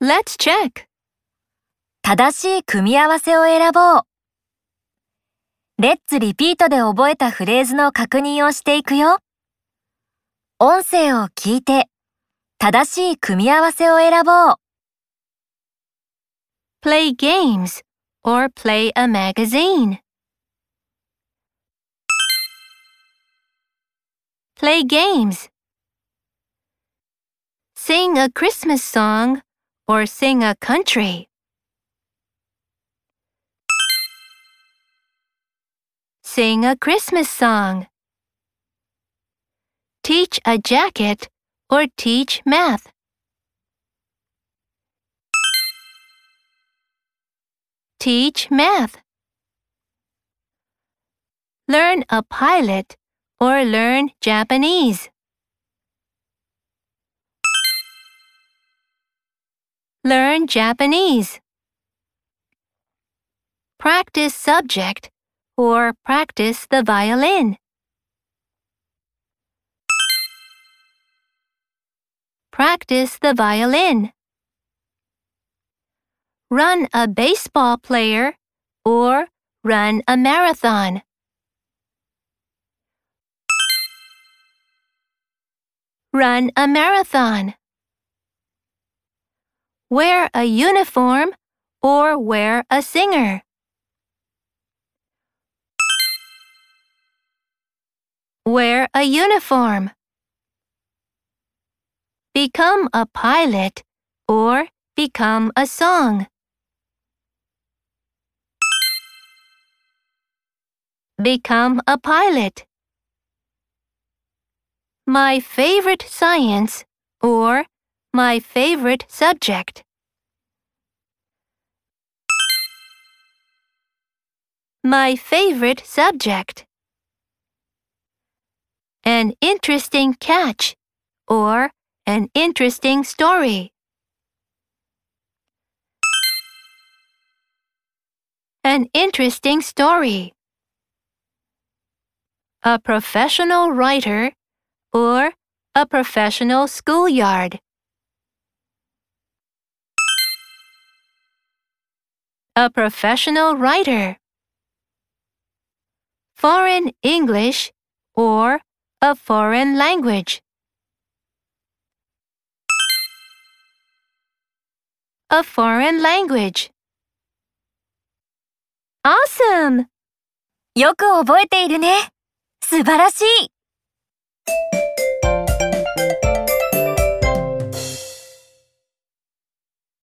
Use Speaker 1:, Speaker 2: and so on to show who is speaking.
Speaker 1: Let's check.
Speaker 2: 正しい組み合わせを選ぼう。レッツリピートで覚えたフレーズの確認をしていくよ。音声を聞いて、正しい組み合わせを選ぼう。
Speaker 1: Play games or play a magazine. Play games. Sing a Christmas song or sing a country. Sing a Christmas song. Teach a jacket or teach math. Teach math. Learn a pilot or learn Japanese. Learn Japanese. Practice subject or practice the violin. Practice the violin. Run a baseball player or run a marathon. Run a marathon. Wear a uniform or wear a singer. Wear a uniform. Become a pilot or become a song. Become a pilot. My favorite science or my favorite subject. My favorite subject. An interesting catch or an interesting story. An interesting story. A professional writer or a professional schoolyard. A professional writer. Foreign English or a foreign language. A foreign language.
Speaker 2: Awesome! よく覚えているね。素晴らしい